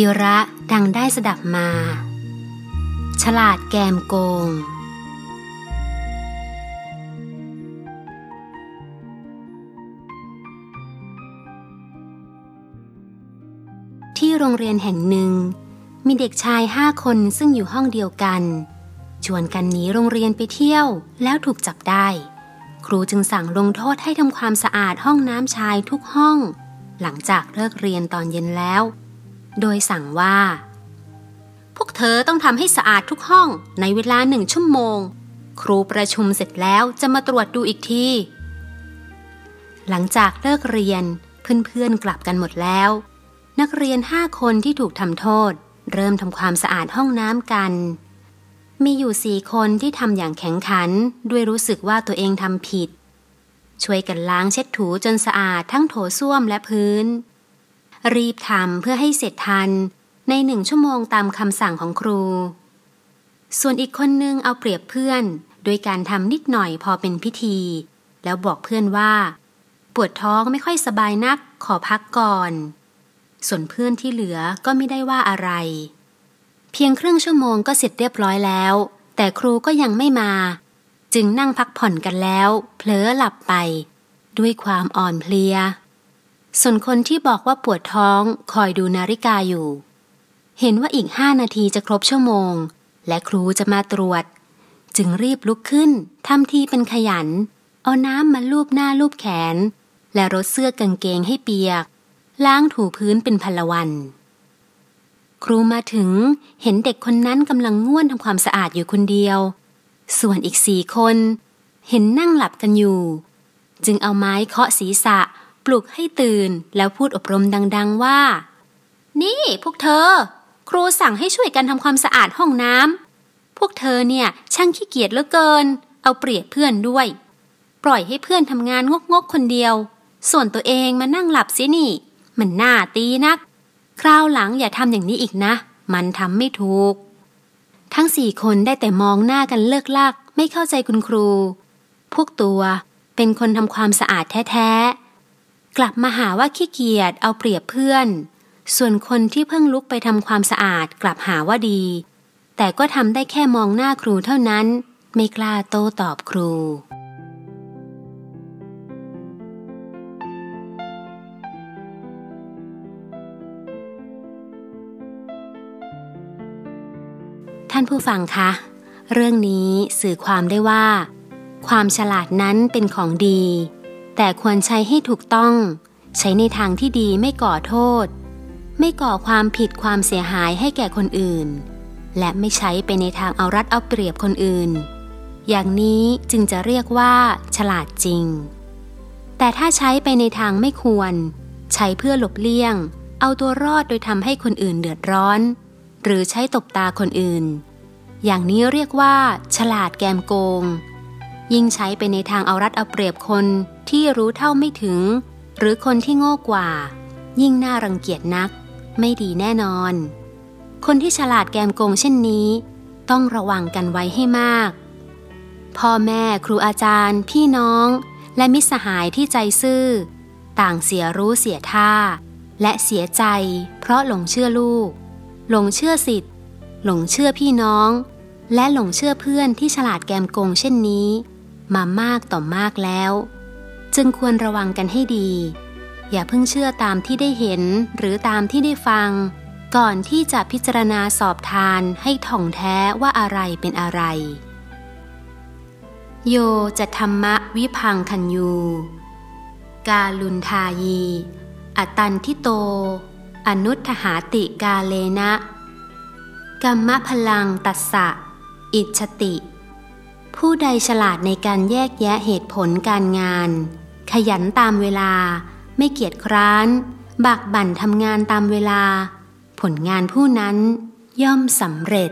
กิระดังได้สดับมา ฉลาดแกมโกง ที่โรงเรียนแห่งหนึ่ง มีเด็กชายห้าคนซึ่งอยู่ห้องเดียวกัน ชวนกันหนีโรงเรียนไปเที่ยวแล้วถูกจับได้ ครูจึงสั่งลงโทษให้ทำความสะอาดห้องน้ำชายทุกห้องหลังจากเลิกเรียนตอนเย็นแล้ว โดยสั่งว่า พวกเธอต้องทำให้สะอาดทุกห้องในเวลาหนึ่งชั่วโมง ครูประชุมเสร็จแล้วจะมาตรวจดูอีกที หลังจากเลิกเรียนเพื่อนๆกลับกันหมดแล้ว นักเรียนห้าคนที่ถูกทำโทษ เริ่มทำความสะอาดห้องน้ำกัน มีอยู่สี่คนที่ทำอย่างแข็งขันด้วยรู้สึกว่าตัวเองทำผิด ช่วยกันล้างเช็ดถูจนสะอาดทั้งโถส้วมและพื้น รีบทำเพื่อให้เสร็จทันในหนึ่งชั่วโมงตามคำสั่งของครู ส่วนอีกคนนึงเอาเปรียบเพื่อนโดยการทำนิดหน่อยพอเป็นพิธี แล้วบอกเพื่อนว่า ปวดท้องไม่ค่อยสบายนักขอพักก่อน ส่วนเพื่อนที่เหลือก็ไม่ได้ว่าอะไร เพียงครึ่งชั่วโมงก็เสร็จเรียบร้อยแล้ว แต่ครูก็ยังไม่มา จึงนั่งพักผ่อนกันแล้ว เผลอหลับไป ด้วยความอ่อนเพลีย ส่วนคนที่บอกว่าปวดท้องคอยดูนาฬิกาอยู่ เห็นว่าอีกห้านาทีจะครบชั่วโมง และครูจะมาตรวจ จึงรีบลุกขึ้นทำทีเป็นขยัน เอาน้ำมาลูบหน้าลูบแขน และรดเสื้อกางเกงให้เปียก ล้างถูพื้นเป็นพลวัน ครูมาถึงเห็นเด็กคนนั้นกำลังง่วนทำความสะอาดอยู่คนเดียว ส่วนอีกสี่คน เห็นนั่งหลับกันอยู่ จึงเอาไม้เคาะศีรษะ ปลุกให้ตื่นแล้วพูดอบรมดัง ๆว่า นี่พวกเธอ ครูสั่งให้ช่วยกันทำความสะอาดห้องน้ำพวกเธอเนี่ยช่างขี้เกียจเหลือเกิน เอาเปรียบเพื่อนด้วย ปล่อยให้เพื่อนทำงานงกๆคนเดียว ส่วนตัวเองมานั่งหลับเสียนี่ มันน่าตีนัก คราวหลังอย่าทำอย่างนี้อีกนะ มันทำไม่ถูก ทั้งสี่คนได้แต่มองหน้ากันเลิกลักไม่เข้าใจคุณครู พวกตัวเป็นคนทำความสะอาดแท้ๆ กลับมาหาว่าขี้เกียจเอาเปรียบเพื่อน ส่วนคนที่เพิ่งลุกไปทำความสะอาดกลับหาว่าดี แต่ก็ทำได้แค่มองหน้าครูเท่านั้น ไม่กล้าโต้ตอบครูท่านผู้ฟังคะ เรื่องนี้สื่อความได้ว่า ความฉลาดนั้นเป็นของดี แต่ควรใช้ให้ถูกต้อง ใช้ในทางที่ดีไม่ก่อโทษ ไม่ก่อความผิดความเสียหายให้แก่คนอื่น และไม่ใช้ไปในทางเอารัดเอาเปรียบคนอื่น อย่างนี้จึงจะเรียกว่า ฉลาดจริง แต่ถ้าใช้ไปในทางไม่ควร ใช้เพื่อหลบเลี่ยง เอาตัวรอดโดยทำให้คนอื่นเดือดร้อน หรือใช้ตบตาคนอื่น อย่างนี้เรียกว่า ฉลาดแกมโกง ยิ่งใช้ไปในทางเอารัดเอาเปรียบคน ที่รู้เท่าไม่ถึง หรือคนที่โง่กว่า ยิ่งน่ารังเกียจนัก ไม่ดีแน่นอน คนที่ฉลาดแกมโกงเช่นนี้ ต้องระวังกันไว้ให้มาก พ่อแม่ครูอาจารย์ พี่น้อง และมิตรสหายที่ใจซื่อ ต่างเสียรู้เสียท่า และเสียใจ เพราะหลงเชื่อลูก หลงเชื่อสิทธิ์หลงเชื่อพี่น้อง และหลงเชื่อเพื่อนที่ฉลาดแกมโกงเช่นนี้ มามากต่อมากแล้ว จึงควรระวังกันให้ดี อย่าเพิ่งเชื่อตามที่ได้เห็นหรือตามที่ได้ฟัง ก่อนที่จะพิจารณาสอบทานให้ท่องแท้ว่าอะไรเป็นอะไร โยจะธรรมะวิพังคันยู กาลุนทายี อตันทิโต อนุทหาติกาเลนะกัมมะพลังตัสสะ อิจติ ผู้ใดฉลาดในการแยกแยะเหตุผลการงาน ขยันตามเวลา ไม่เกียจคร้านบักบั่นทำงานตามเวลา ผลงานผู้นั้นย่อมสำเร็จ